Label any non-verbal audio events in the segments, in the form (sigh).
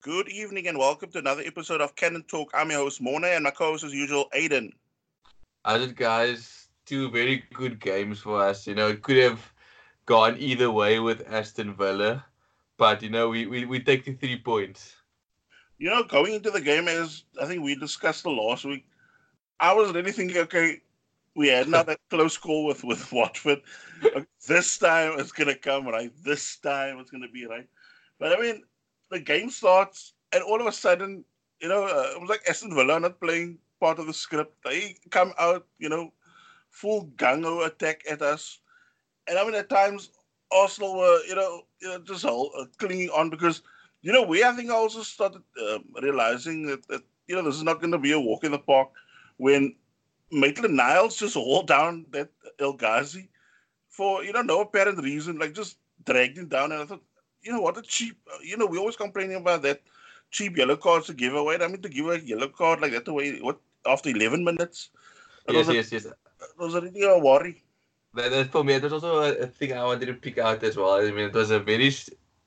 Good evening and welcome to another episode of Cannon Talk. I'm your host Mona and my co-host as usual, Aiden. How's it guys? Two very good games for us. You know, it could have gone either way with Aston Villa, but you know, we, we, we take the three points. You know, going into the game as I think we discussed the last week, I was really thinking, okay, we had another (laughs) close call with, with Watford. this time it's gonna come right. This time it's gonna be right. But I mean, the game starts, and all of a sudden, you know, uh, it was like Aston Villa not playing part of the script. They come out, you know, full gung attack at us, and I mean at times Arsenal were, you know, you know just all, uh, clinging on because, you know, we I think also started um, realizing that, that you know this is not going to be a walk in the park when Maitland Niles just hauled down that El Ghazi for you know no apparent reason, like just dragged him down, and I thought you know what a cheap. Uh, you know, we always complaining about that cheap yellow cards to give away. I mean, to give a yellow card like that away, what after eleven minutes? Yes, yes, a, yes. It was a really a worry. That, that for me, it was also a, a, thing I wanted to pick out as well. I mean, it was a very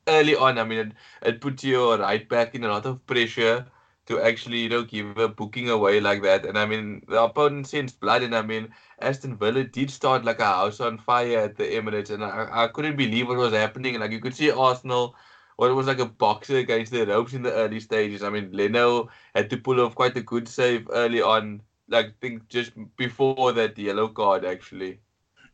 early on. I mean, it, it put you right back in a lot of pressure to actually, you know, give a booking away like that. And I mean, the opponent sends blood, and I mean, Aston Villa did start like a house on fire at the Emirates, and I, I couldn't believe what was happening. Like you could see Arsenal, what was like a boxer against the ropes in the early stages. I mean, Leno had to pull off quite a good save early on. Like I think just before that yellow card actually.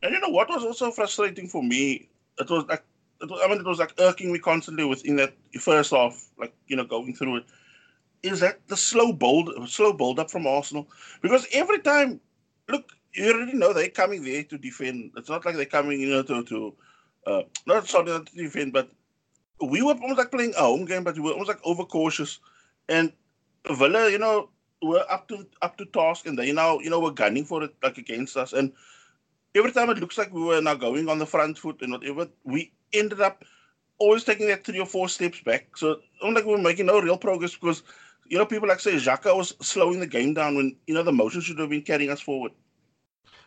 And you know what was also frustrating for me? It was like it was, I mean, it was like irking me constantly within that first half, like you know, going through it is that the slow build slow build up from Arsenal? Because every time look you already know they're coming there to defend. It's not like they're coming you know to to uh, not sorry not to defend but we were almost like playing a home game but we were almost like overcautious. And Villa you know were up to up to task and they now you know were gunning for it like against us. And every time it looks like we were now going on the front foot and whatever we ended up always taking that three or four steps back. So I'm like we we're making no real progress because you know, people like say Xhaka was slowing the game down when you know the motion should have been carrying us forward.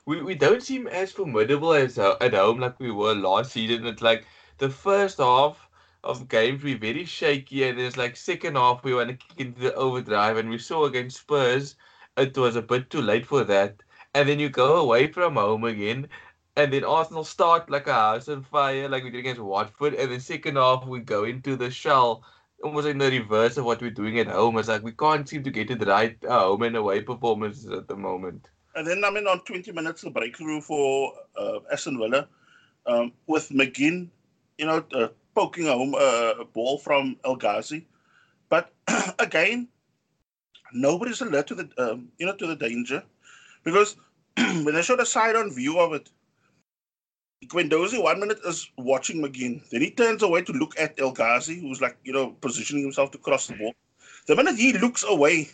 We we don't seem as formidable as uh, at home like we were last season. It's like the first half of games we're very shaky, and it's like second half we want to kick into the overdrive, and we saw against Spurs it was a bit too late for that. And then you go away from home again, and then Arsenal start like a house on fire, like we did against Watford, and then second half we go into the shell almost in the reverse of what we're doing at home. It's like we can't seem to get it right uh, home and away performances at the moment. And then I mean on 20 minutes the breakthrough for uh, Aston Villa um, with McGinn, you know, uh, poking home a ball from El Ghazi. But (clears throat) again, nobody's alert to the um, you know to the danger because (clears throat) when they showed a side on view of it, Guendouzi one minute is watching McGinn. Then he turns away to look at El Ghazi, who's like, you know, positioning himself to cross the ball. The minute he looks away,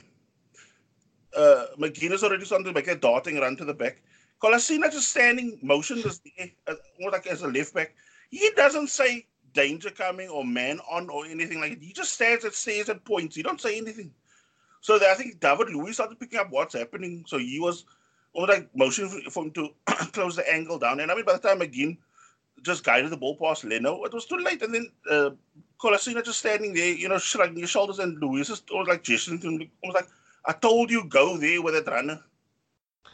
uh, McGinn is already starting to make a darting run to the back. Kolasinac just standing motionless there, uh, more like as a left back. He doesn't say danger coming or man on or anything like that. He just stands and stares and points. He don't say anything. So I think David Luiz started picking up what's happening. So he was or like motion for him to (clears throat) close the angle down. And I mean, by the time again just guided the ball past Leno, it was too late. And then uh, Kolasinac just standing there, you know, shrugging his shoulders, and Luiz was like gesturing to him, almost like, I told you, go there with that runner.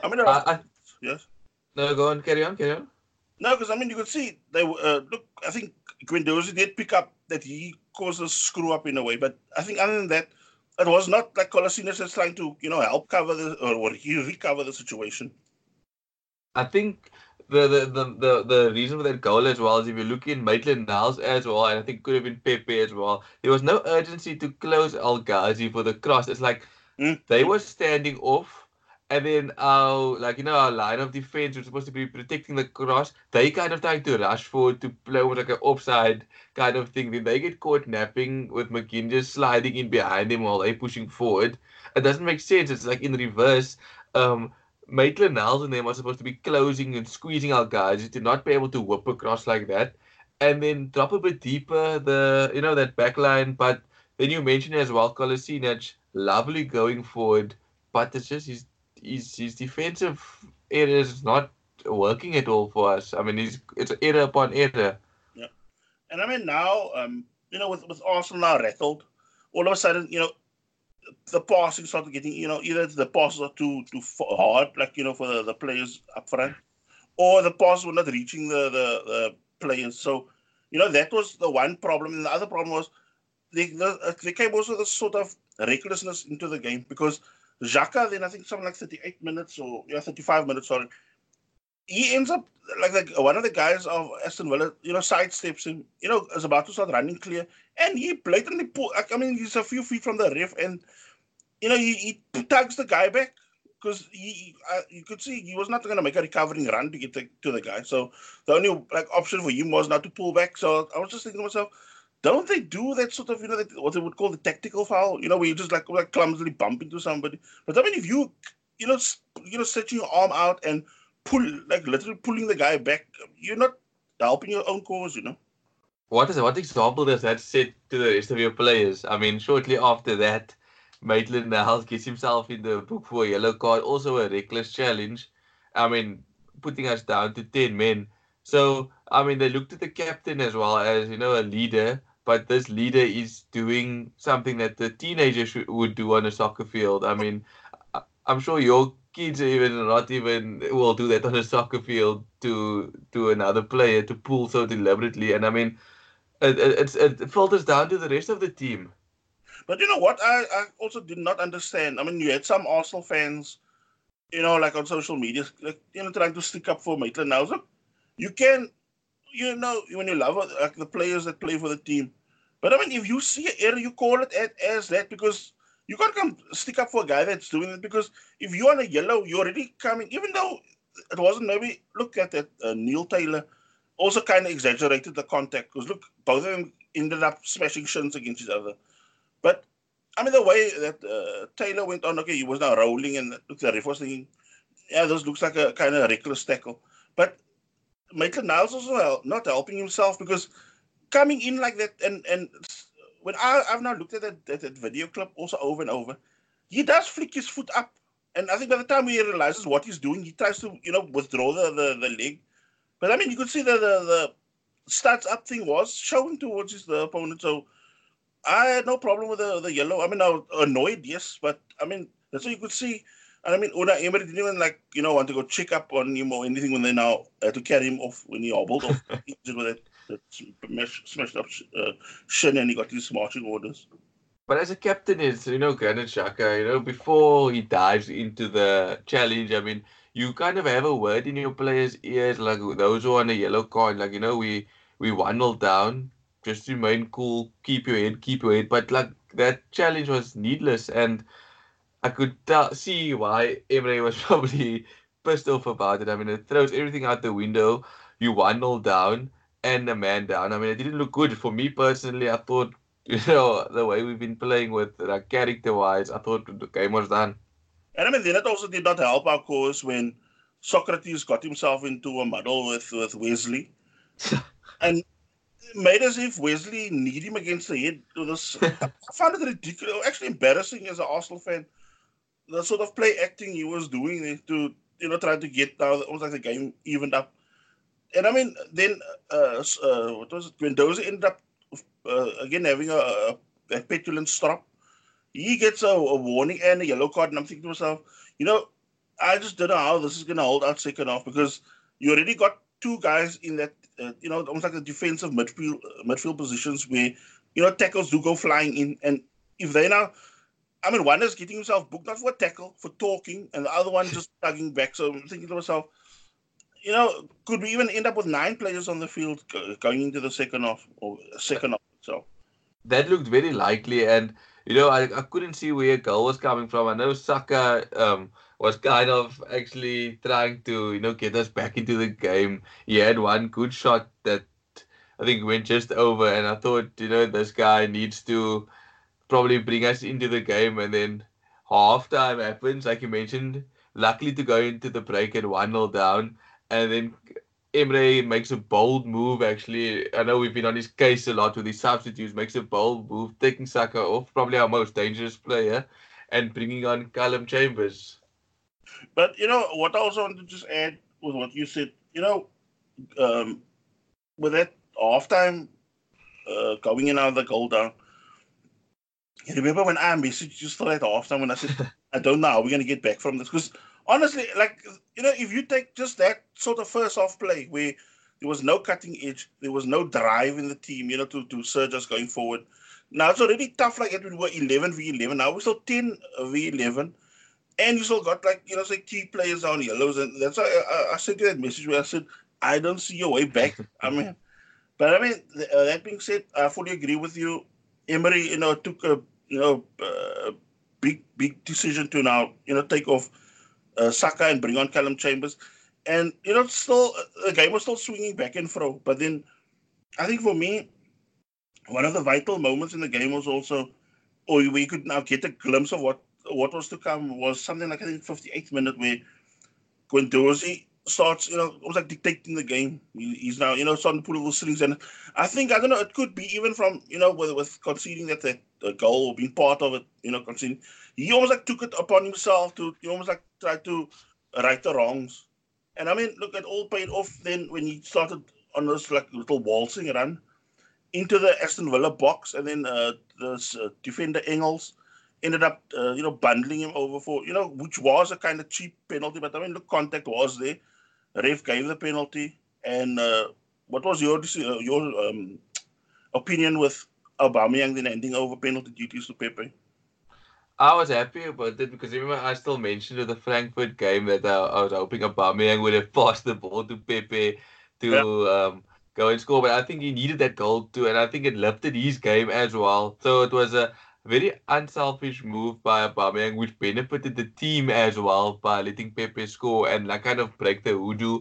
I mean, uh, I, yes. No, go on, carry on, carry on. No, because I mean, you could see they uh, look. I think Guendouzi did pick up that he caused a screw up in a way, but I think other than that, it was not like Kolasinac is trying to, you know, help cover the or, or he recover the situation. I think the, the the, the the reason for that goal as well is if you look in Maitland Niles as well, and I think could have been Pepe as well. There was no urgency to close El Ghazi for the cross. It's like mm. they were standing off and then our like you know our line of defense was supposed to be protecting the cross. They kind of trying to rush forward to play with like an offside kind of thing. Then they get caught napping with McGinn just sliding in behind him while they pushing forward. It doesn't make sense. It's like in reverse. Um, Maitland Niles and them are supposed to be closing and squeezing our guys to not be able to whip across like that, and then drop a bit deeper the you know that back line. But then you mentioned as well, Kolasinac, lovely going forward, but it's just he's his his defensive area is not working at all for us. I mean, he's it's error upon error. Yeah, and I mean now, um, you know, with with Arsenal now rattled, all of a sudden, you know, the passing started getting, you know, either the passes are too too hard, like you know, for the, the players up front, or the passes were not reaching the, the, the players. So, you know, that was the one problem. And the other problem was they, the, they came also the sort of recklessness into the game because Xhaka, then I think something like 38 minutes or yeah, 35 minutes, sorry, he ends up like the, one of the guys of Aston Villa, you know, sidesteps him, you know, is about to start running clear, and he blatantly pull. I mean, he's a few feet from the ref, and you know, he, he tugs the guy back because he, uh, you could see he was not going to make a recovering run to get the, to the guy. So the only like option for him was not to pull back. So I was just thinking to myself, don't they do that sort of you know that, what they would call the tactical foul? You know, where you just like like clumsily bump into somebody. But I mean, if you you know you know stretching your arm out and pull like literally pulling the guy back, you're not helping your own cause. You know. What is what example does that set to the rest of your players? I mean, shortly after that, Maitland Niles gets himself in the book for a yellow card, also a reckless challenge. I mean, putting us down to ten men. So I mean, they looked at the captain as well as you know a leader but this leader is doing something that the teenager would do on a soccer field. I mean, I'm sure your kids even not even will do that on a soccer field to to another player to pull so deliberately. And I mean, it, it, it filters down to the rest of the team. But you know what? I, I also did not understand. I mean, you had some Arsenal fans, you know, like on social media, like, you know, trying to stick up for Maitland Niles. You can you know, when you love like the players that play for the team. But I mean, if you see an error, you call it as that because you can't come stick up for a guy that's doing it. Because if you're on a yellow, you're already coming, even though it wasn't maybe, look at that, uh, Neil Taylor also kind of exaggerated the contact because look, both of them ended up smashing shins against each other. But I mean, the way that uh, Taylor went on, okay, he was now rolling, and look, the ref was thinking, yeah, this looks like a kind of reckless tackle. But Maitland Niles also not helping himself because coming in like that and and when I, I've now looked at that, that, video clip also over and over, he does flick his foot up. And I think by the time he realizes what he's doing, he tries to, you know, withdraw the, the, the leg. But I mean, you could see that the, the stats up thing was showing towards his the opponent. So I had no problem with the, the yellow. I mean, I was annoyed, yes, but I mean, that's what you could see and I mean, Unai Emery didn't even like, you know, want to go check up on him or anything when they now had to carry him off when he hobbled off with that, that smashed up uh, shin and he got his marching orders. But as a captain is, you know, Granit Xhaka, you know, before he dives into the challenge, I mean, you kind of have a word in your players' ears, like those who are on a yellow card, like, you know, we we one nil down, just remain cool, keep your head, keep your head. But like that challenge was needless and I could see why Emery was (laughs) probably pissed off about it. I mean, it throws everything out the window. You one nil down and a man down. I mean, it didn't look good for me personally. I thought, (laughs) you know, the way we've been playing with like character wise, I thought the game was done. And I mean, then it also did not help our cause when Sokratis got himself into a muddle with with Wesley, (laughs) and made as if Wesley need him against the head. This, I found it ridiculous, actually embarrassing as an Arsenal fan the sort of play acting he was doing to you know try to get now almost like the game evened up. And I mean, then uh, uh, what was it? Guendouzi ended up uh, again having a, a, petulant stop. He gets a, a, warning and a yellow card, and I'm thinking to myself, you know, I just don't know how this is going to hold out second half because you already got two guys in that, uh, you know, almost like the defensive midfield midfield positions where you know tackles do go flying in, and if they now I mean, one is getting himself booked not for a tackle, for talking, and the other one just (laughs) tugging back. So I'm thinking to myself, you know, could we even end up with nine players on the field going into the second half or second half? So that looked very likely, and you know, I, I couldn't see where a goal was coming from. I know Saka um, was kind of actually trying to, you know, get us back into the game. He had one good shot that I think went just over, and I thought, you know, this guy needs to probably bring us into the game. And then half time happens, like you mentioned. Luckily to go into the break at 1 0 down. And then Emery makes a bold move, actually. I know we've been on his case a lot with his substitutes, makes a bold move, taking Saka off, probably our most dangerous player, and bringing on Calum Chambers. But, you know, what I also want to just add with what you said, you know, um, with that halftime uh, going in the goal down, You remember when I messaged you still at halftime when I said, I don't know how we're going to get back from this? Because honestly, like, you know, if you take just that sort of first off play where there was no cutting edge, there was no drive in the team, you know, to, to surge us going forward. Now it's already tough like it. We were 11 v 11. Now we're still 10 v 11. And you still got like, you know, say key players on yellows. And that's why I, I, I sent you that message where I said, I don't see your way back. I mean, (laughs) but I mean, uh, that being said, I fully agree with you. Emery, you know, took a you know uh, big big decision to now you know take off uh, Saka and bring on Callum Chambers, and you know still uh, the game was still swinging back and fro. But then, I think for me, one of the vital moments in the game was also, or we could now get a glimpse of what what was to come was something like I think 58th minute where Guendouzi starts, you know, almost like dictating the game. He, he's now, you know, starting to pull all the strings. And I think, I don't know, it could be even from, you know, with, with conceding that the, the goal or being part of it, you know, conceding. He almost like took it upon himself to, he almost like try to right the wrongs. And I mean, look, it all paid off then when he started on this like little waltzing run into the Aston Villa box. And then uh, this uh, defender Engels ended up, uh, you know, bundling him over for, you know, which was a kind of cheap penalty. But I mean, the contact was there ref gave the penalty. And uh, what was your uh, your um, opinion with Aubameyang then handing over penalty duties to Pepe? I was happy about it because remember I still mentioned in the Frankfurt game that I, I was hoping Aubameyang would have (laughs) passed the ball to Pepe to yeah. um, go and score, but I think he needed that goal too, and I think it lifted his game as well. So it was a very unselfish move by Aubameyang, which benefited the team as well by letting Pepe score and like kind of break the hoodoo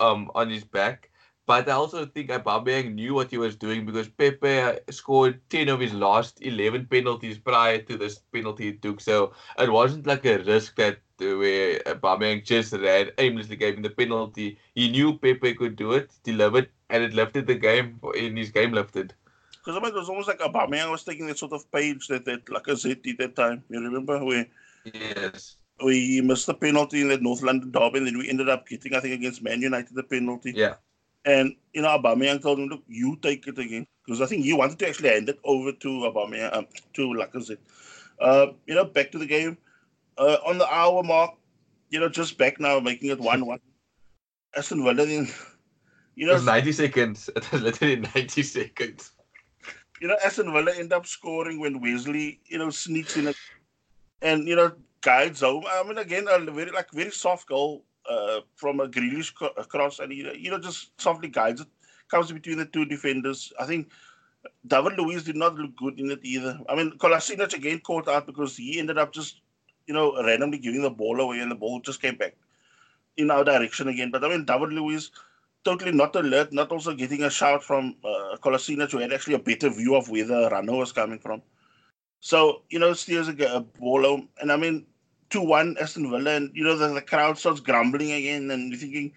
um on his back. But I also think Aubameyang knew what he was doing because Pepe scored 10 of his last 11 penalties prior to this penalty he took. So it wasn't like a risk that uh, where Aubameyang just ran aimlessly gave him the penalty. He knew Pepe could do it, delivered, and it lifted the game in his game lifted. Because it was almost like Aubameyang was taking that sort of page that, that Lacazette did that time. You remember where? Yes. We missed the penalty in that North London derby, and then we ended up getting, I think, against Man United the penalty. Yeah. And you know, Aubameyang told him, "Look, you take it again," because I think he wanted to actually hand it over to Aubameyang, um, to Lacazette. Uh, you know, back to the game. Uh, on the hour mark, you know, just back now, making it one-one. Aston Villa, then, (laughs) you know, it was ninety seconds. (laughs) It was literally ninety seconds you know, Aston Villa end up scoring when Wesley, you know, sneaks in it and, you know, guides home. I mean, again, a very, like, very soft goal uh, from a Grealish cross and, you know, you know, just softly guides it. Comes between the two defenders. I think David Luiz did not look good in it either. I mean, Kolasinac again caught out because he ended up just, you know, randomly giving the ball away and the ball just came back in our direction again. But I mean, David Luiz totally not alert, not also getting a shout from uh, Kolasinac, who had actually a better view of where the runner was coming from. So, you know, steers a, a ball home. And I mean, 2 1 Aston Villa, and, you know, the, the crowd starts grumbling again, and you're thinking,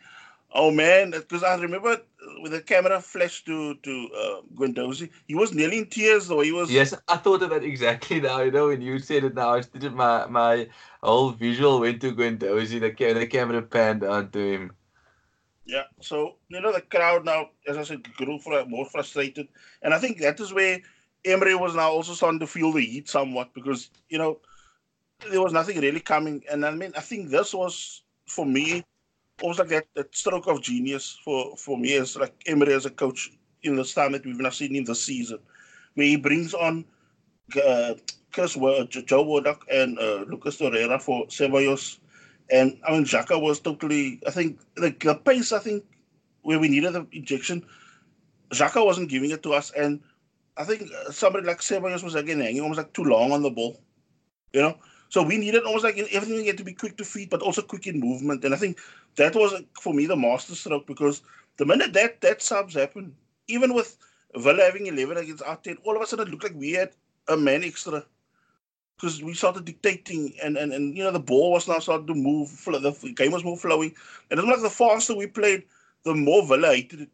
oh man, because I remember with the camera flashed to to uh, he was nearly in tears though. He was. Yes, I thought of that exactly now. You know, when you said it now, I did my my whole visual went to Guendouzi. The, the camera panned onto him. Yeah, so you know the crowd now, as I said, grew for, more frustrated, and I think that is where Emery was now also starting to feel the heat somewhat because you know there was nothing really coming, and I mean I think this was for me almost like that, that stroke of genius for for me as like Emery as a coach in the time that we've now seen in the season, where he brings on uh, Chris Joe Willock and uh, Lucas Torreira for Ceballos and I mean, Xhaka was totally. I think the, the pace. I think where we needed the injection, Xhaka wasn't giving it to us, and I think uh, somebody like Ceballos was again hanging almost like too long on the ball. You know, so we needed almost like everything had to be quick to feet, but also quick in movement. And I think that was for me the masterstroke because the minute that that subs happened, even with Villa having eleven against our ten, all of a sudden it looked like we had a man extra because we started dictating and, and, and you know the ball was now starting to move the game was more flowing. And it's like the faster we played the more Villa hated it.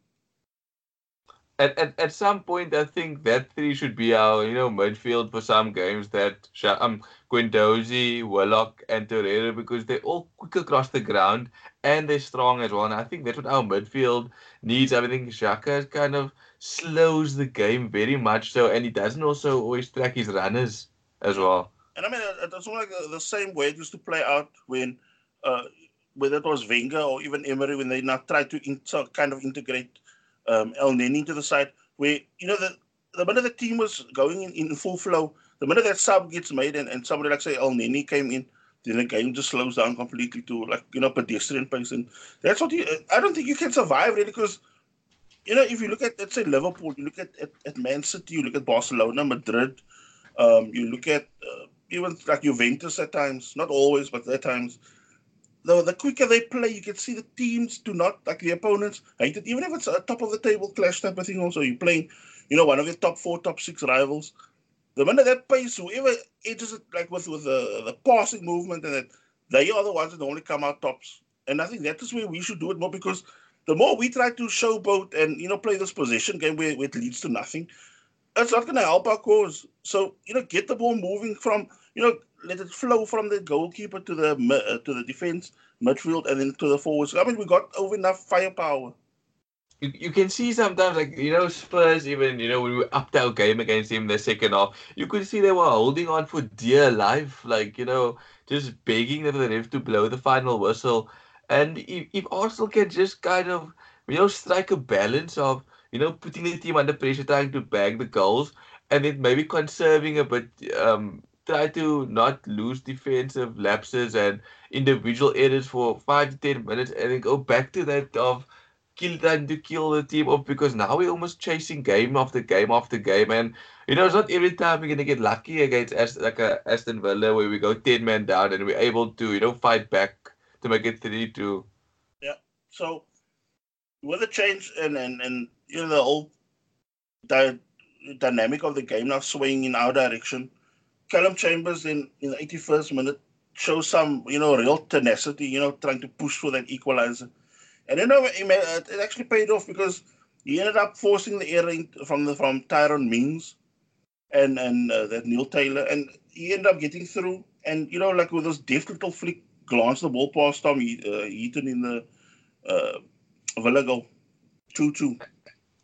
At, at, at some point I think that three should be our you know midfield for some games that um Guendouzi, Willock and Torreira because they're all quick across the ground and they're strong as well and I think that's what our midfield needs. I think Xhaka kind of slows the game very much so and he doesn't also always track his runners as well. And I mean, it's like the same way it used to play out when, uh, whether it was Wenger or even Emery, when they now tried to inter- kind of integrate um, Elneny into the side, where, you know, the, the minute the team was going in, in full flow, the minute that sub gets made and, and somebody like, say, Elneny came in, then the game just slows down completely to, like, you know, pedestrian pace. And that's what you, I don't think you can survive really because you know, if you look at, let's say, Liverpool, you look at, at, at Man City, you look at Barcelona, Madrid, um, you look at uh, even like Juventus at times, not always, but at times. The, the quicker they play, you can see the teams do not, like the opponents, hate it. Even if it's a top of the table clash type of thing, also, you're playing, you know, one of your top four, top six rivals. The minute that pace, whoever enters it, like with, with the, the passing movement, and that they are the ones that only come out tops. And I think that is where we should do it more because the more we try to showboat and you know play this position game where, where it leads to nothing, it's not going to help our cause. So you know, get the ball moving from you know let it flow from the goalkeeper to the uh, to the defense midfield and then to the forwards. I mean, we got over enough firepower. You, you can see sometimes like you know Spurs even you know when we upped our game against him the second half, you could see they were holding on for dear life, like you know just begging that the ref to blow the final whistle. And if, if Arsenal can just kind of, you know, strike a balance of, you know, putting the team under pressure, trying to bag the goals, and then maybe conserving a bit, um, try to not lose defensive lapses and individual errors for five to ten minutes, and then go back to that of kill trying to kill the team off because now we're almost chasing game after game after game, and you know it's not every time we're gonna get lucky against Ast- like a Aston Villa where we go ten men down and we're able to you know fight back to make it three two. Yeah. So with the change and and and you know the whole di- dynamic of the game now swinging in our direction, Callum Chambers in in the 81st minute shows some you know real tenacity. You know, trying to push for that equalizer, and you know it, it actually paid off because he ended up forcing the error from the from Tyrone Mings and and uh, that Neil Taylor, and he ended up getting through. And you know, like with those deft little flick glanced the ball past Tom uh, Heaton in the uh, Villa goal. 2 2.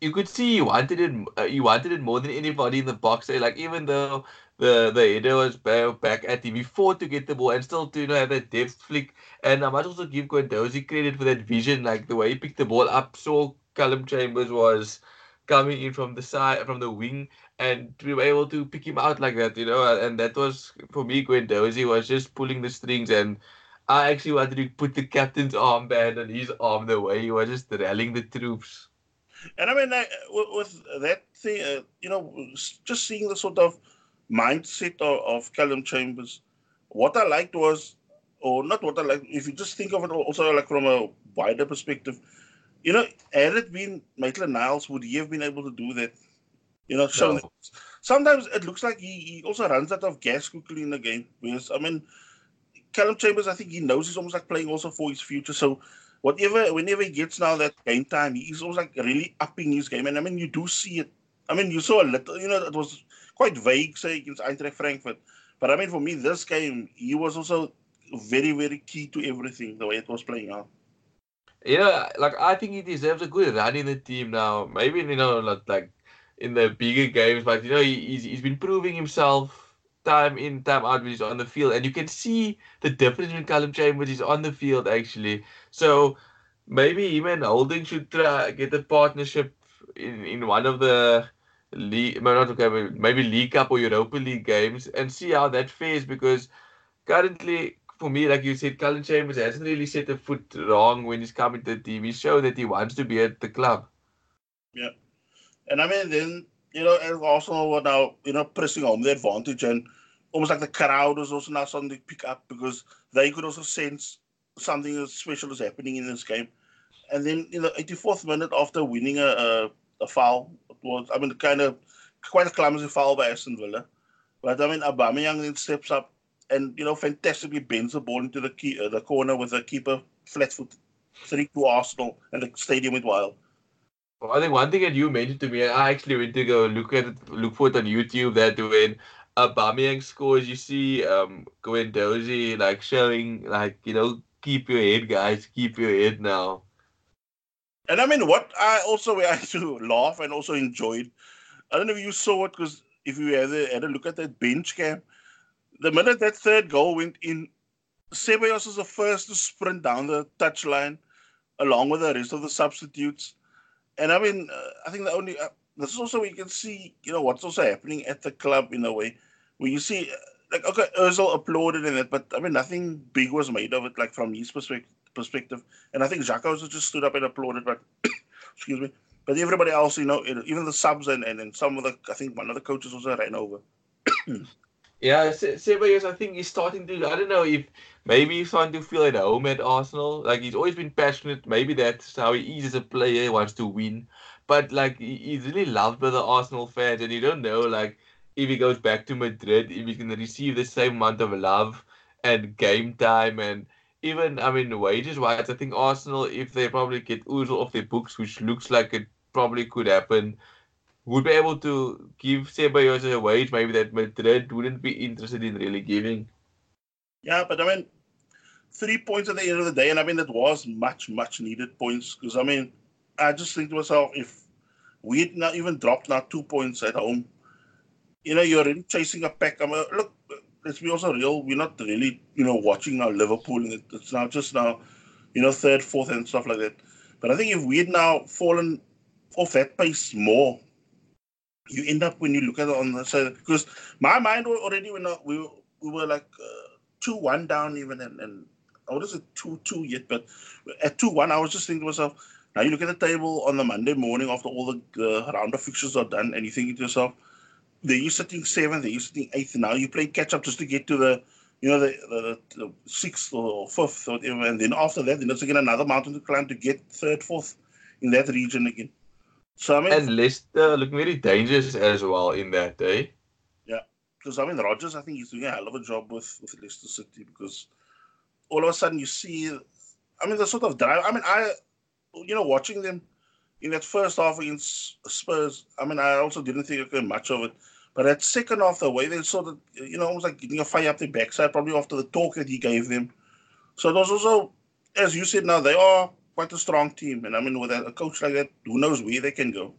You could see he wanted it. Uh, he wanted it more than anybody in the box. Like even though the the header was back at him, before to get the ball and still to you know have that depth flick. And I must also give Guendouzi credit for that vision, like the way he picked the ball up. Saw Callum Chambers was coming in from the side, from the wing, and to be able to pick him out like that, you know. And that was for me, Guendouzi was just pulling the strings and I actually wanted to put the captain's armband on his arm the way he was just rallying the troops. And I mean, I, with, that thing, uh, you know, just seeing the sort of mindset of, of Callum Chambers, what I liked was, or not what I liked, if you just think of it also like from a wider perspective, you know, had it been Maitland Niles, would he have been able to do that? You know, no. sometimes it looks like he, he also runs out of gas quickly in the game. Because, I mean, Callum Chambers, I think he knows he's almost like playing also for his future. So whatever, whenever he gets now that game time, he's almost like really upping his game. And I mean, you do see it. I mean, you saw a little, you know, it was quite vague, say, against Eintracht Frankfurt. But I mean, for me, this game, he was also very, very key to everything, the way it was playing out. Yeah, like I think he deserves a good run in the team now. Maybe, you know, like, like in the bigger games, but, you know, he, he's, he's been proving himself time in, time out when he's on the field. And you can see the difference when Callum Chambers is on the field, actually. So maybe even Holding should try get a partnership in, in one of the league, not okay, maybe League Cup or Europa League games and see how that fares because currently, for me, like you said, Callum Chambers hasn't really set a foot wrong when he's coming to the. He showed that he wants to be at the club. Yeah. And I mean, then, you know, and Arsenal now, you know, pressing home the advantage and almost like the crowd was also now starting to pick up because they could also sense something special is happening in this game. And then in the 84th minute, after winning a, a, a foul, it was I mean kind of quite a clumsy foul by Aston Villa, but I mean Aubameyang then steps up and you know fantastically bends the ball into the key, uh, the corner with the keeper flat foot, three to Arsenal, and the stadium went wild. Well, I think one thing that you mentioned to me, I actually went to go look at look for it on YouTube. That when Aubameyang scores, you see um Guendouzi like showing like you know keep your head, guys, keep your head now. And I mean, what I also had to laugh and also enjoyed. I don't know if you saw it because if you had a, had a look at that bench cam, the minute that third goal went in, Ceballos was the first to sprint down the touchline, along with the rest of the substitutes. And I mean, uh, I think the only uh, this is also where you can see, you know, what's also happening at the club in a way, where you see, like, okay, Özil applauded in it, but I mean, nothing big was made of it, like from his perspective. Perspective, and I think Xhaka also just stood up and applauded, but (coughs) excuse me, but everybody else, you know, even the subs and, and, and some of the, I think one of the coaches also ran over. (coughs) yeah, Ceballos, I think he's starting to, I don't know if maybe he's starting to feel at home at Arsenal. Like he's always been passionate. Maybe that's how he is as a player. He wants to win, but like he's really loved by the Arsenal fans, and you don't know like if he goes back to Madrid, if he's gonna receive the same amount of love and game time and even I mean wages wise, I think Arsenal, if they probably get Ozil off their books, which looks like it probably could happen, would be able to give Ceballos a wage maybe that Madrid wouldn't be interested in really giving. Yeah, but I mean, three points at the end of the day, and I mean it was much, much needed points because I mean, I just think to myself, if we had not even dropped now two points at home, you know, you're already chasing a pack. I mean, look, let's be also real. We're not really, you know, watching now Liverpool, and it's now just now, you know, third, fourth, and stuff like that. But I think if we had now fallen off that pace more, you end up when you look at it on the side because my mind already when we were, we were like uh, two one down even and, and what is it two two yet but at two one I was just thinking to myself now you look at the table on the Monday morning after all the uh, round of fixtures are done and you think to yourself they're you sitting seventh, they're you sitting eighth now. You play catch up just to get to the, you know, the, the, the sixth or fifth or whatever, and then after that, then it's again another mountain to climb to get third, fourth in that region again. So I mean, and Leicester looking very dangerous as well in that day. Eh? Yeah, because I mean Rodgers, I think he's doing a hell of a job with with Leicester City because all of a sudden you see, I mean, the sort of drive. I mean, I, you know, watching them in that first half against Spurs, I mean, I also didn't think okay much of it. But that second half, the way they sort of, you know, almost like getting a fire up the backside, probably after the talk that he gave them. So was also, as you said, now they are quite a strong team. And I mean, with a coach like that, who knows where they can go.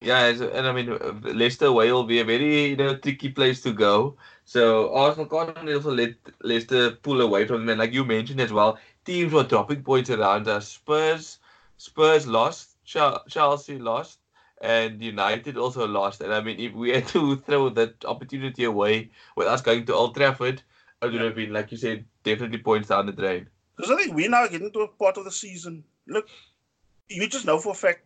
Yeah, and I mean, uh, Leicester away will be a very you know tricky place to go. So Arsenal can't also let Leicester pull away from them. And like you mentioned as well, teams were dropping points around us. Spurs, Spurs lost Chelsea lost and United also lost. And I mean, if we had to throw that opportunity away with us going to Old Trafford, it would have been, like you said, definitely points down the drain. Because I think we're now getting to a part of the season. Look, you just know for a fact,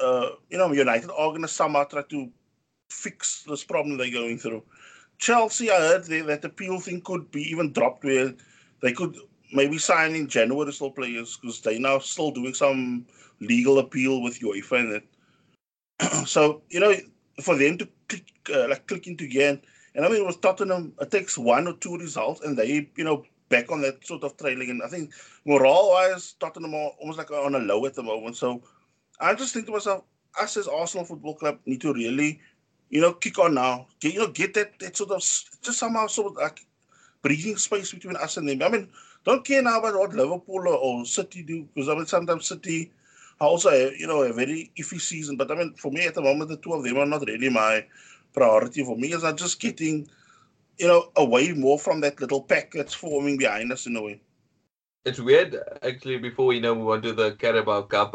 uh, you know, United are going to somehow try to fix this problem they're going through. Chelsea, I heard they, that the appeal thing could be even dropped where they could maybe sign in January still players because they're now still doing some legal appeal with UEFA and that. (clears throat) so you know, for them to click uh, like click into again, and I mean with Tottenham, it takes one or two results, and they you know back on that sort of trailing. And I think morale-wise, Tottenham are almost like on a low at the moment. So I just think to myself, us as Arsenal Football Club need to really, you know, kick on now. Get you know, get that that sort of just somehow sort of like breathing space between us and them. I mean, don't care now about what Liverpool or, or City do because I mean sometimes City also, you know, a very iffy season. But I mean, for me at the moment, the two of them are not really my priority. For me, is I'm just getting, you know, away more from that little pack that's forming behind us in a way. It's weird, actually. Before we know move on to the Carabao Cup,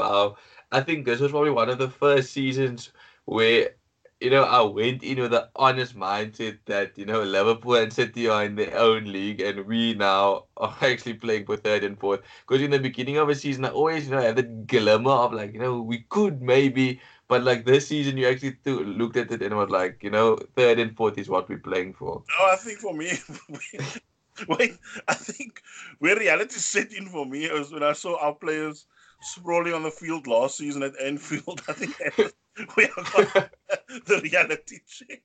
I think this was probably one of the first seasons where you know, I went in with an honest mindset that, you know, Liverpool and City are in their own league and we now are (laughs) actually playing for third and fourth. Because in the beginning of a season, I always, you know, had that glimmer of like, you know, we could maybe, but like this season, you actually looked at it and was like, you know, third and fourth is what we're playing for. No, I think for me, (laughs) wait, I think where reality set in for me was when I saw our players sprawling on the field last season at Anfield. (laughs) I think (laughs) we have got (laughs) the reality check.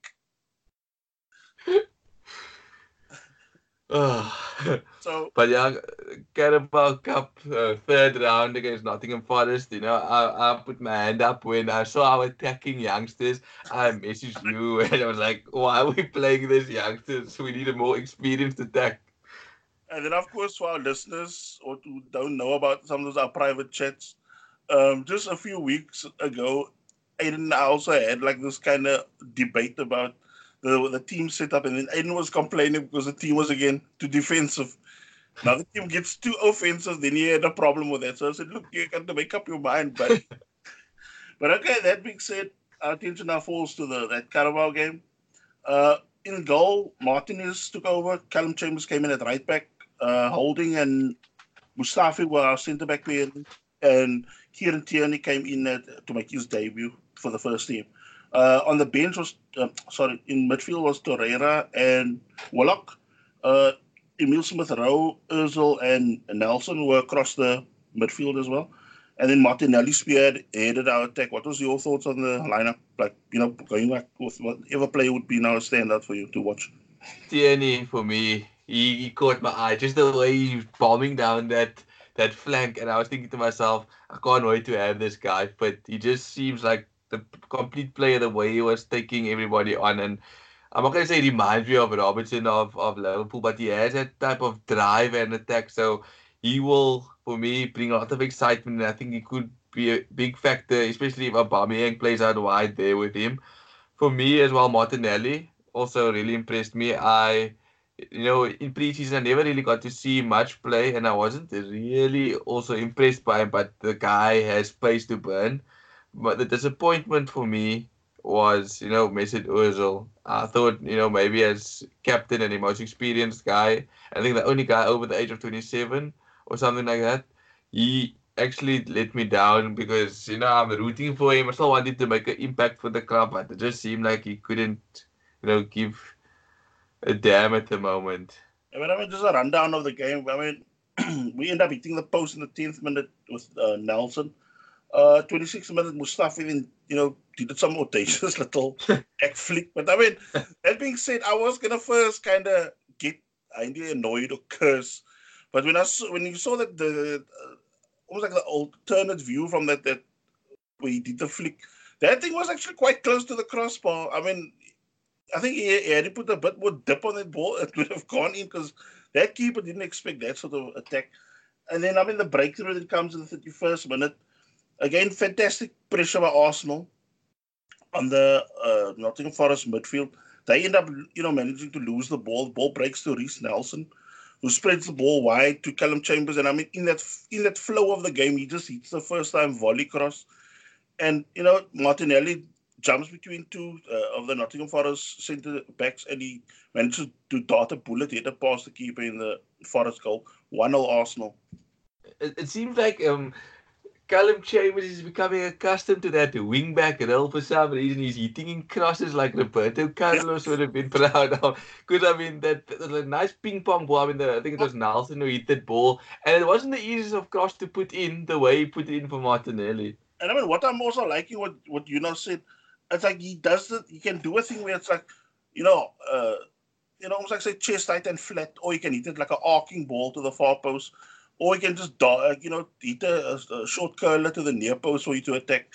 (sighs) so, but yeah, Carabao Cup uh, third round against Nottingham Forest. You know, I, I put my hand up when I saw our attacking youngsters. I messaged you (laughs) and I was like, "Why are we playing these youngsters? We need a more experienced attack." And then, of course, for our listeners or who don't know about some of those our private chats, um, just a few weeks ago, Aiden and I also had like this kind of debate about the the team setup, and then Aiden was complaining because the team was again too defensive. Now the team gets too offensive, then he had a problem with that. So I said, look, you got to make up your mind, but (laughs) but okay. That being said, our attention now falls to the that Carabao game. Uh, in goal, Martinez took over. Callum Chambers came in at right back. Uh, Holding and Mustafi were our centre back pair, and Kieran Tierney came in at, to make his debut for the first team. Uh, on the bench was uh, sorry in midfield was Torreira and Willock. Uh, Emile Smith Rowe, Özil, and Nelson were across the midfield as well. And then Martinelli speared headed our attack. What was your thoughts on the lineup? Like, you know, going back with whatever player would be now a standout for you to watch? Tierney for me, he, he caught my eye. Just the way he's bombing down that that flank, and I was thinking to myself, I can't wait to have this guy. But he just seems like the complete player, the way he was taking everybody on, and I'm not gonna say he reminds me of Robertson of, of Liverpool, but he has that type of drive and attack. So he will, for me, bring a lot of excitement. And I think he could be a big factor, especially if Aubameyang plays out wide there with him. For me as well, Martinelli also really impressed me. I, you know, in preseason I never really got to see much play, and I wasn't really also impressed by him. But the guy has space to burn. But the disappointment for me was, you know, Mesut Ozil. I thought, you know, maybe as captain and the most experienced guy, I think the only guy over the age of 27 or something like that, he actually let me down because, you know, I'm rooting for him. I still wanted to make an impact for the club, but it just seemed like he couldn't, you know, give a damn at the moment. I mean, I mean just a rundown of the game. I mean, (clears throat) we end up hitting the post in the 10th minute with uh, Nelson. Uh, 26 minutes, Mustafi then, you know, did some audacious (laughs) little back flick. But I mean, that being said, I was gonna first kind of get idea annoyed or curse, but when I saw, when you saw that the uh, almost like the alternate view from that that we did the flick, that thing was actually quite close to the crossbar. I mean, I think he, he had to put a bit more dip on that ball. (laughs) It would have gone in because that keeper didn't expect that sort of attack. And then I mean the breakthrough that comes in the 31st minute Again, fantastic pressure by Arsenal on the uh, Nottingham Forest midfield. They end up, you know, managing to lose the ball. The ball breaks to Reiss Nelson, who spreads the ball wide to Callum Chambers. And I mean, in that in that flow of the game, he just hits the first time volley cross, and you know, Martinelli jumps between two uh, of the Nottingham Forest centre backs, and he manages to dart a bullet header past the keeper in the Forest goal. One 0 Arsenal. It, it seems like um, Callum Chambers is becoming accustomed to that wing back role for some reason. He's hitting in crosses like Roberto Carlos would have been (laughs) proud of. Because I mean, that, that nice ping pong ball. I mean, the, I think it was Nelson who hit that ball, and it wasn't the easiest of cross to put in the way he put it in for Martinelli. And I mean, what I'm also liking what what you know said, it's like he does it. He can do a thing where it's like, you know, uh, you know, almost like say chest tight and flat, or you can hit it like an arcing ball to the far post or he can just uh, you know hit a, a, short curler to the near post for you to attack.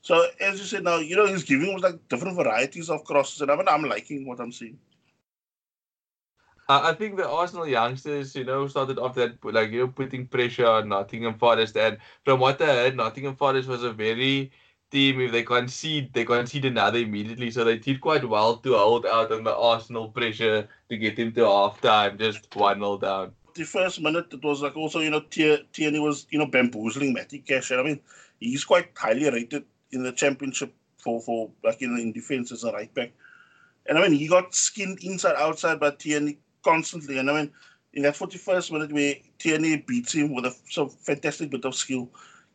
So as you said now, you know he's giving us like different varieties of crosses, and I mean, I'm liking what I'm seeing. I think the Arsenal youngsters, you know, started off that like you know putting pressure on Nottingham Forest, and from what I heard, Nottingham Forest was a very team. If they concede, they concede another immediately. So they did quite well to hold out on the Arsenal pressure to get him to half time, just one 0 down the first minute, it was like also, you know, Tierney was, you know, bamboozling Matty Cash. And I mean, he's quite highly rated in the championship for, for like in, in defense as a right back. And I mean, he got skinned inside, outside by Tierney constantly. And I mean, in that 41st minute where Tierney beats him with a fantastic bit of skill,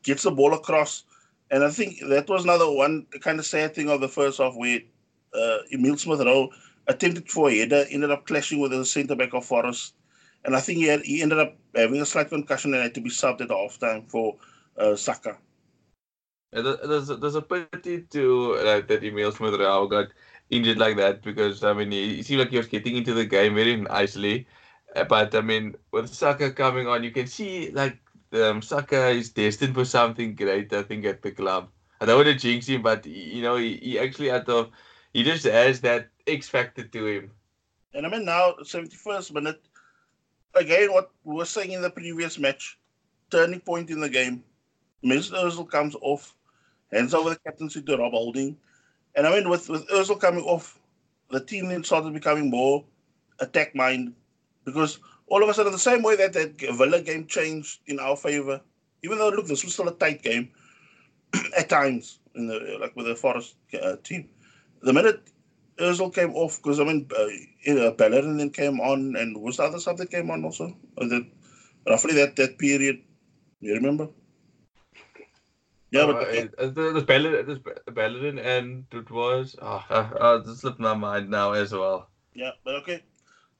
gets the ball across. And I think that was another one kind of sad thing of the first half where uh, Emile Smith Rowe attempted for a header, ended up clashing with the centre back of Forest and I think he had, he ended up having a slight concussion and had to be subbed at halftime for uh, Saka. there's, there's a pity to uh, that Emile Smith Rowe got injured like that because I mean he, he seemed like he was getting into the game very nicely, uh, but I mean with Saka coming on, you can see like um, Saka is destined for something great. I think at the club. I don't want to jinx him, but you know he, he actually had the he just has that X factor to him. And I mean now, 71st minute, again, what we were saying in the previous match, turning point in the game. Mesut Ozil comes off, hands over the captaincy to Rob Holding. And I mean, with, with Ozil coming off, the team then started becoming more attack mind because all of a sudden, the same way that that Villa game changed in our favor, even though look, this was still a tight game (clears throat) at times in the like with the Forest uh, team. The minute Özil came off, because I mean, uh, uh, Bellerin then came on, and was the other side that came on also? That roughly that that period. You remember? Yeah, but uh, it, was Bellerin, Bellerin, and it was. Oh, uh, uh, slipped my mind now as well. Yeah, but okay.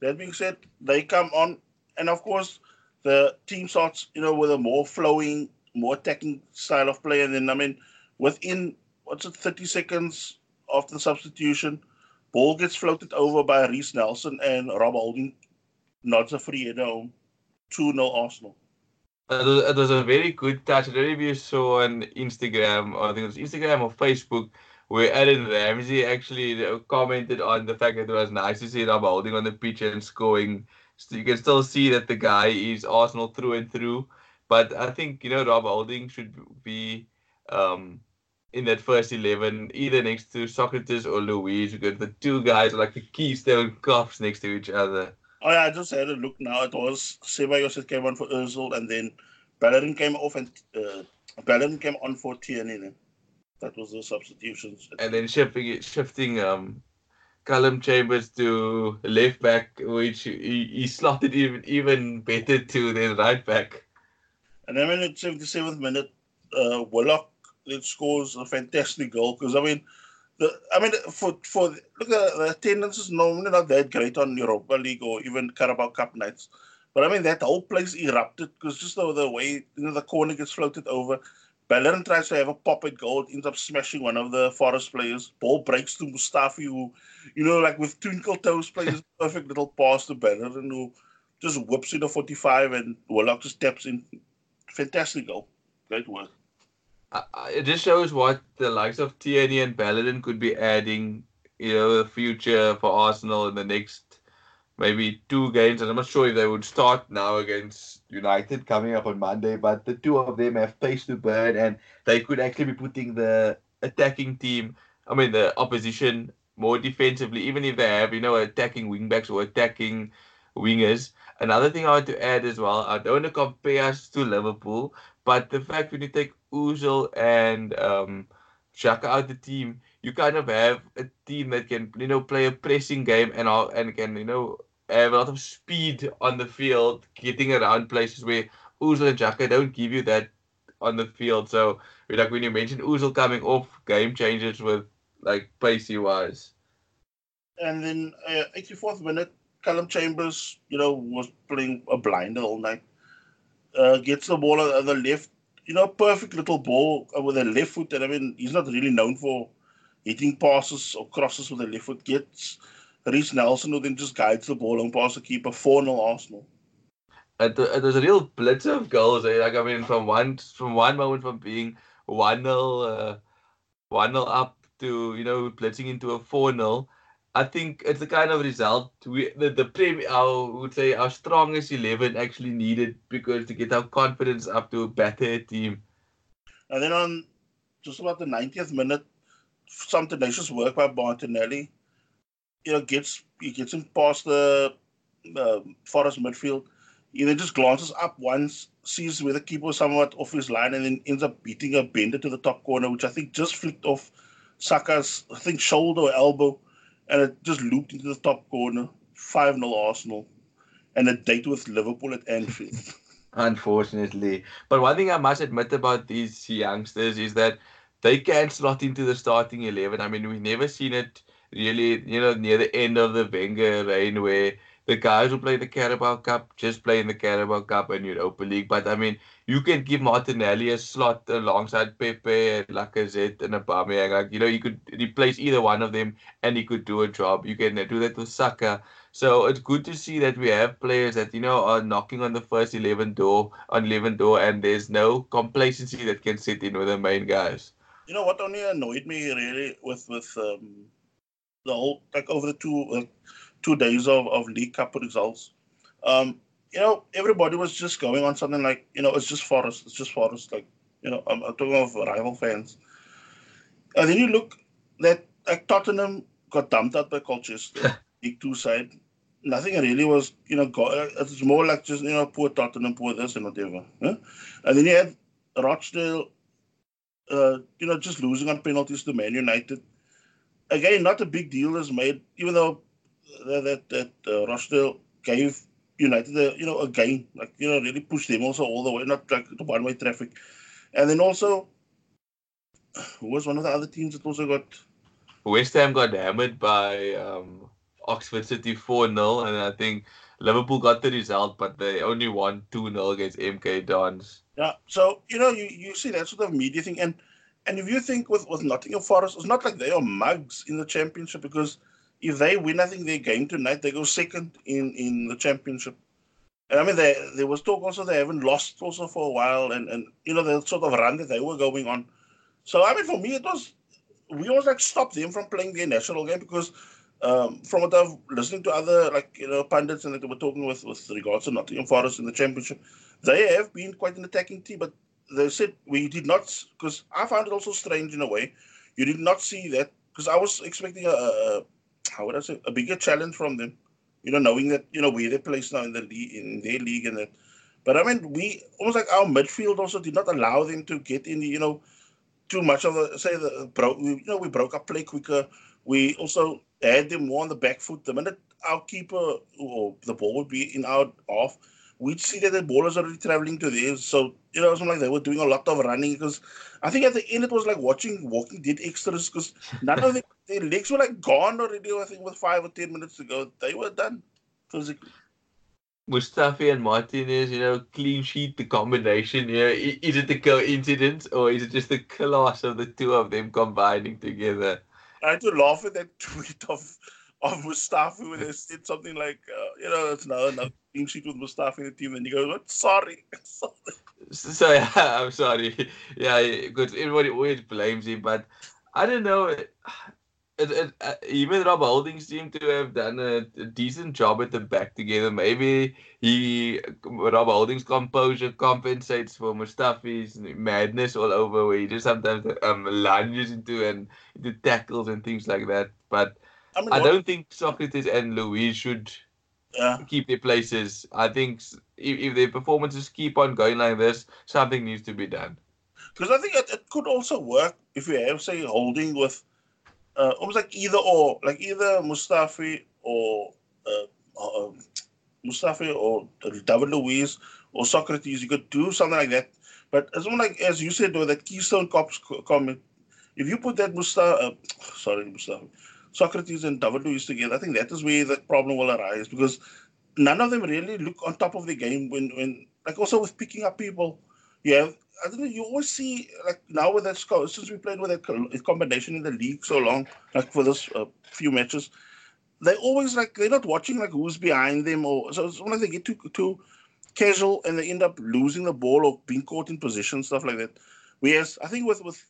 That being said, they come on, and of course, the team starts, you know, with a more flowing, more attacking style of play, and then I mean, within what's it, 30 seconds after the substitution, ball gets floated over by Reiss Nelson, and Rob Holding nods a free header home, 2 0 Arsenal. It was, a very good touch. I don't you saw on Instagram, I think it was Instagram or Facebook, where Aaron Ramsey actually commented on the fact that it was nice to see Rob Holding on the pitch and scoring. So you can still see that the guy is Arsenal through and through. But I think, you know, Rob Holding should be um, in that first 11, either next to Sokratis or Luiz, because the two guys are like the keystone cops next to each other. Oh, yeah, I just had a look now. It was Ceballos came on for Ozil, and then Bellerin came off, and uh, Bellerin came on for Tierney. That was the substitutions. And then shifting shifting um, Callum Chambers to left back, which he, he slotted even even better to than right back. And then in the 77th minute, uh, Willock it scores a fantastic goal because I mean, the I mean for for look at the attendance is normally not that great on Europa League or even Carabao Cup nights, but I mean that whole place erupted because just the, the way you know the corner gets floated over. Bellerin tries to have a pop at goal, ends up smashing one of the Forest players. Ball breaks to Mustafi, who, you know, like with twinkle toes, plays a (laughs) perfect little pass to Bellerin, who just whips in a 45 and Willock just steps in. Fantastic goal. Great work it just shows what the likes of Tierney and Bellerin could be adding, you know, the future for Arsenal in the next maybe two games. And I'm not sure if they would start now against United coming up on Monday, but the two of them have pace to burn and they could actually be putting the attacking team, I mean, the opposition more defensively, even if they have, you know, attacking wingbacks or attacking wingers. Another thing I want to add as well, I don't want to compare us to Liverpool, but the fact when you take Ozil and um, Xhaka out the team, you kind of have a team that can, you know, play a pressing game and and can, you know, have a lot of speed on the field, getting around places where Ozil and Xhaka don't give you that on the field. So, like when you mentioned Ozil coming off, game changes with like pacey wise. And then uh, 84th minute, Callum Chambers, you know, was playing a blinder all night uh, gets the ball on the left. You know, perfect little ball with a left foot. And I mean, he's not really known for hitting passes or crosses with the left foot. Gets Reiss Nelson, who then just guides the ball and pass the keeper 4 0 Arsenal. It, was a real blitz of goals. Eh? Like I mean, from one from one moment from being one 0 uh, one 0 up to you know blitzing into a four 0 I think it's the kind of result we the, the premier I would say our strongest eleven actually needed because to get our confidence up to a better team. And then on just about the 90th minute, some tenacious work by Martinelli. You know, gets he gets him past the uh, Forest midfield. He then just glances up once, sees where the keeper somewhat off his line, and then ends up beating a bender to the top corner, which I think just flicked off Saka's I think shoulder or elbow and it just looped into the top corner. 5 0 Arsenal. And a date with Liverpool at Anfield. (laughs) Unfortunately. But one thing I must admit about these youngsters is that they can slot into the starting 11. I mean, we've never seen it really, you know, near the end of the Wenger reign where the guys who play the Carabao Cup just play in the Carabao Cup and Europa League. But I mean, you can give Martinelli a slot alongside Pepe and Lacazette and Aubameyang. Like you know, you could replace either one of them, and he could do a job. You can do that with Saka. So it's good to see that we have players that you know are knocking on the first eleven door, on eleven door, and there's no complacency that can sit in with the main guys. You know what only annoyed me really with with um, the whole like over the two uh, two days of of League Cup results. Um, you know, everybody was just going on something like, you know, it's just Forest, it's just Forest. Like, you know, I'm, I'm talking of rival fans. And then you look that like Tottenham, got dumped out by Colchester, (laughs) League Two side. Nothing really was, you know, go, it's more like just, you know, poor Tottenham, poor this and whatever. Huh? And then you had Rochdale, uh, you know, just losing on penalties to Man United. Again, not a big deal is made, even though that that, that uh, Rochdale gave United, a, you know, a game, like you know, really pushed them also all the way, not like the one-way traffic. And then also, who was one of the other teams that also got? West Ham got hammered by um, Oxford City 4 0, and I think Liverpool got the result, but they only won 2 0 against MK Dons. Yeah, so you know, you, you see that sort of media thing, and and if you think with with Nottingham Forest, it's not like they are mugs in the championship because if they win, I think their game tonight, they go second in in the championship. And I mean, they, there was talk also they haven't lost also for a while, and and you know the sort of run that they were going on. So I mean, for me, it was we always like stopped them from playing their national game because um, from what I've listening to other like you know pundits and that they were talking with with regards to Nottingham Forest in the championship, they have been quite an attacking team, but they said we did not because I found it also strange in a way. You did not see that because I was expecting a, a how would I say a bigger challenge from them. You know, knowing that you know where they placed now in the league in their league and that. But I mean, we almost like our midfield also did not allow them to get in. You know, too much of the say the broke. You know, we broke up play quicker. We also had them more on the back foot. The minute our keeper or the ball would be in our off, we'd see that the ball was already traveling to theirs. So, you know, it was like they were doing a lot of running because I think at the end it was like watching Walking Dead extras because none of the, (laughs) their legs were like gone already, I think, with five or 10 minutes to go. They were done physically. Mustafi and Martinez, you know, clean sheet, the combination, you know, is it the coincidence or is it just the class of the two of them combining together? I had to laugh at that (laughs) tweet of of Mustafi when they said something like, uh, you know, it's another, another clean sheet with Mustafi in the team. And he goes, what? Sorry. (laughs) sorry. So, yeah, (laughs) I'm sorry. Yeah, because everybody always blames him. But I don't know. It, it, uh, even Rob Holding seemed to have done a, a, decent job at the back together. Maybe he Rob Holding's composure compensates for Mustafi's madness all over, where he just sometimes um, lunges into and into tackles and things like that. But I, mean, I don't think Sokratis and Luiz should yeah. keep their places. I think if, if their performances keep on going like this, something needs to be done. Because I think it, it, could also work if you have, say, holding with uh, almost like either or, like either Mustafi or uh, uh, Mustafi or David Luiz or Sokratis. You could do something like that. But as like as you said, though, that Keystone Cops comment, if you put that Mustafa, uh, sorry, Mustafi, Sokratis and David Luiz together, I think that is where the problem will arise because none of them really look on top of the game when, when like also with picking up people. Have I don't know. You always see like now with that score since we played with that combination in the league so long, like for this uh, few matches, they always like they're not watching like who's behind them or so. It's like they get too too casual and they end up losing the ball or being caught in position stuff like that. Whereas I think with with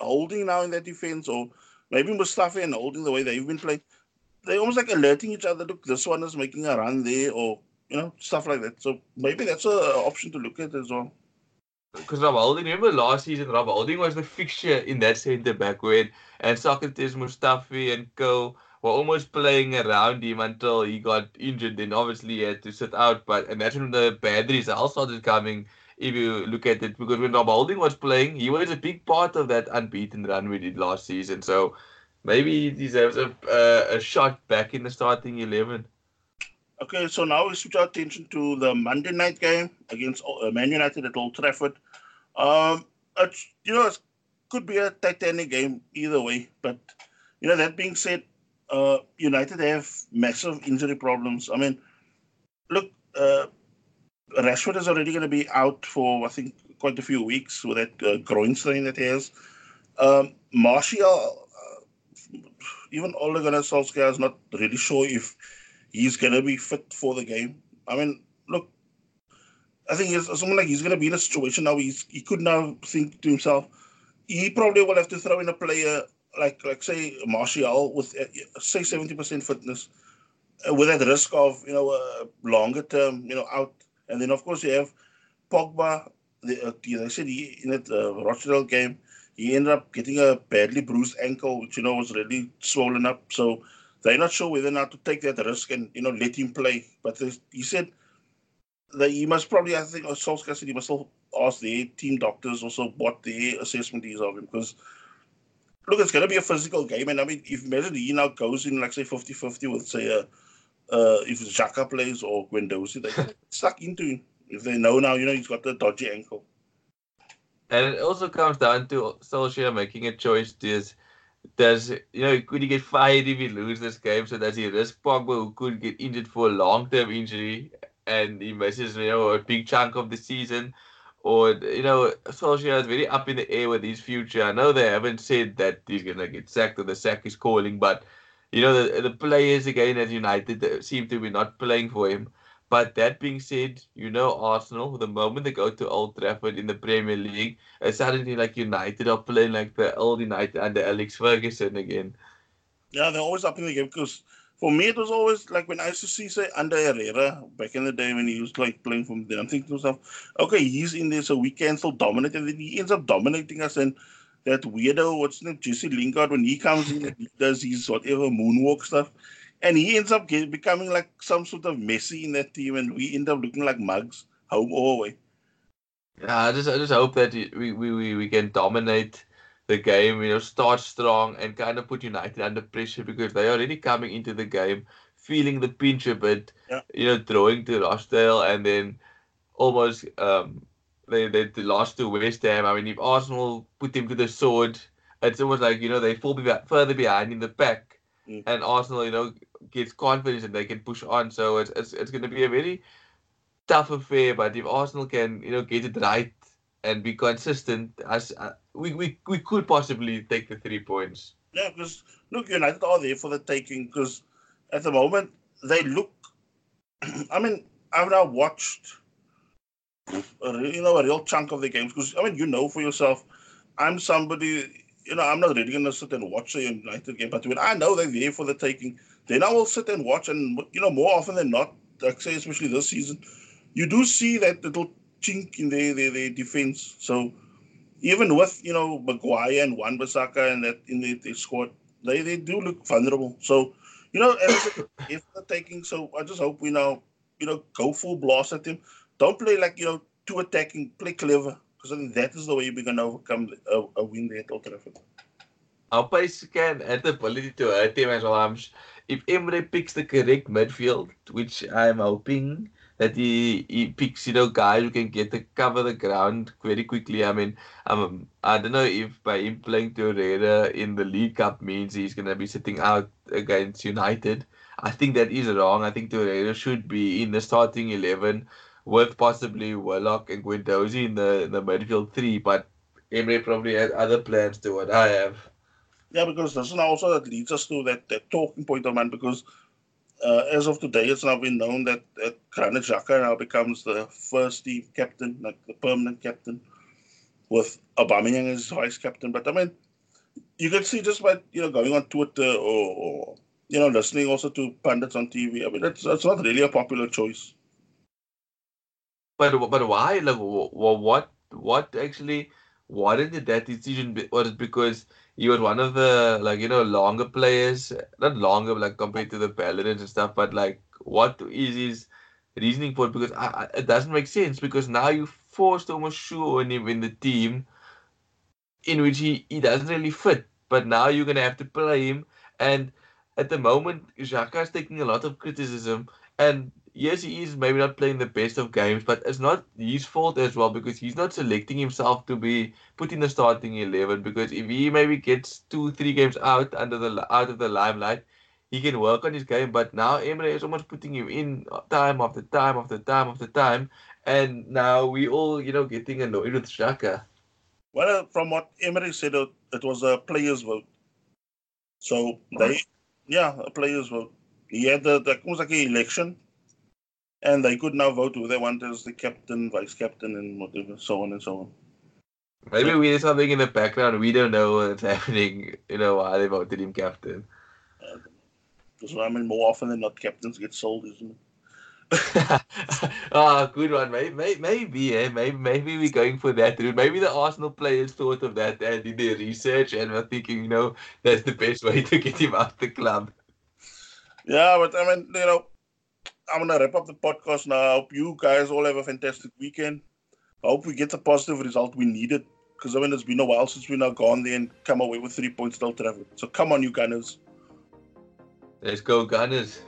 holding now in that defense or maybe Mustafi and holding the way they've been playing, they're almost like alerting each other. Look, this one is making a run there, or you know, stuff like that. So maybe that's an option to look at as well. Because Rob Holding, remember last season, Rob Holding was the fixture in that centre back when and Sokratis, Mustafi, and Co were almost playing around him until he got injured. Then obviously he had to sit out. But and that's when the bad results started coming. If you look at it, because when Rob Holding was playing, he was a big part of that unbeaten run we did last season. So maybe he deserves a a shot back in the starting eleven. Okay, so now we switch our attention to the Monday night game against uh, Man United at Old Trafford. Um, it's, you know, it could be a titanic game either way, but you know that being said, uh, United have massive injury problems. I mean, look, uh, Rashford is already going to be out for I think quite a few weeks with that uh, groin strain that he has. Um, Martial, uh, even Ole Gunnar Solskjaer is not really sure if he's going to be fit for the game. I mean, look, I think it's someone like he's going to be in a situation now. He's he could now think to himself, he probably will have to throw in a player like like say Martial with uh, say seventy percent fitness, uh, with that risk of you know uh, longer term you know out, and then of course you have Pogba. The, uh, said he, in that uh, Rochdale game, he ended up getting a badly bruised ankle, which you know was really swollen up. So they're not sure whether or not to take that risk and you know let him play. But he said that he must probably, I think, Solskjaer said he must still ask the team doctors also what their assessment is of him because. Look, it's going to be a physical game, and I mean, if imagine he now goes in like say 50-50 with say a uh, if Xhaka plays or Guendouzi, they (laughs) stuck into him if they know now, you know, he's got the dodgy ankle. And it also comes down to Solskjaer making a choice. Does, does you know, could he get fired if he loses this game? So does he risk Pogba, who could get injured for a long-term injury, and he misses, you know, a big chunk of the season? Or, you know, Solskjaer is very up in the air with his future. I know they haven't said that he's going to get sacked or the sack is calling, but, you know, the, the players again at United seem to be not playing for him. But that being said, you know Arsenal, the moment they go to Old Trafford in the Premier League, it's suddenly like United are playing like the old United under Alex Ferguson again. Yeah, they're always up in the game because for me it was always like when I used to see say under Herrera back in the day when he was like playing from there. I'm thinking to myself, okay, he's in there, so we can still dominate, and then he ends up dominating us and that weirdo, what's his name, Jesse Lingard, when he comes in he does his whatever moonwalk stuff and he ends up get, becoming like some sort of Messi in that team, and we end up looking like mugs home or away. Yeah, I just I just hope that we, we, we can dominate the game, you know, start strong and kind of put United under pressure because they are already coming into the game feeling the pinch a bit, yeah. you know, throwing to Rochdale and then almost um they, they lost to West Ham. I mean, if Arsenal put them to the sword, it's almost like, you know, they fall be- further behind in the pack. Mm. And Arsenal, you know, gets confidence and they can push on. So it's it's, it's going to be a very tough affair. But if Arsenal can you know get it right and be consistent, as uh, we, we we could possibly take the three points. Yeah, because look, United are there for the taking. Because at the moment they look. (clears throat) I mean, I've now watched. A, you know, a real chunk of the games because I mean, you know for yourself, I'm somebody you know, I'm not really going to sit and watch the United game, but when I know they're there for the taking, then I will sit and watch. And, you know, more often than not, like say, especially this season, you do see that little chink in their, their, their defense. So even with, you know, Maguire and Wan Bissaka and that in the, the squad, they, they do look vulnerable. So, you know, (coughs) if they're taking, so I just hope we now, you know, go full blast at them. Don't play like, you know, too attacking, play clever because I think that is the way we're going to overcome a, a win there at Old Trafford. Our pace can have the ability to hurt him as well. If Emery picks the correct midfield, which I'm hoping that he, he picks, you know, guys who can get the cover the ground very quickly. I mean, um, I don't know if by him playing Torreira in the League Cup means he's going to be sitting out against United. I think that is wrong. I think Torreira should be in the starting 11 with possibly Willock and Guendouzi in the in the midfield three, but Emery probably has other plans to what I have. Yeah, because that's now also that leads us to that, that talking point of man because uh, as of today, it's now been known that, that Granit Xhaka now becomes the first team captain, like the permanent captain, with Aubameyang as vice captain. But I mean, you can see just by you know going on Twitter or, or you know listening also to pundits on TV. I mean, it's, it's not really a popular choice. But but why? Like, what what actually warranted that decision? Was because he was one of the like you know longer players, not longer like compared to the Paladins and stuff, but like what is his reasoning for it? Because I, I, it doesn't make sense because now you forced almost shoe on him in the team in which he, he doesn't really fit, but now you're gonna have to play him and at the moment Xhaka is taking a lot of criticism and yes, he is maybe not playing the best of games, but it's not his fault as well because he's not selecting himself to be put in the starting eleven. Because if he maybe gets two, three games out under the out of the limelight, he can work on his game. But now Emery is almost putting him in time after time after time after time, and now we all you know getting annoyed with Xhaka. Well, uh, from what Emery said, uh, it was a players' vote. So they, yeah, a players' vote. He had the, the almost like an election and they could now vote who they want as the captain, vice captain, and whatever, so on and so on. Maybe so, we did something in the background. We don't know what's (laughs) happening. You know why they voted him captain. Because I mean, more often than not, captains get sold, isn't it? (laughs) Ah, good one. Maybe, maybe, maybe, eh? maybe, maybe we're going for that route. Maybe the Arsenal players thought of that and did their research and were thinking, you know, that's the best way (laughs) to get him out the club. Yeah, but I mean, you know, I'm gonna wrap up the podcast now. I hope you guys all have a fantastic weekend. I hope we get the positive result we needed. Because I mean, it's been a while since we now gone there and come away with three points still travel. So come on, you Gunners. Let's go, Gunners.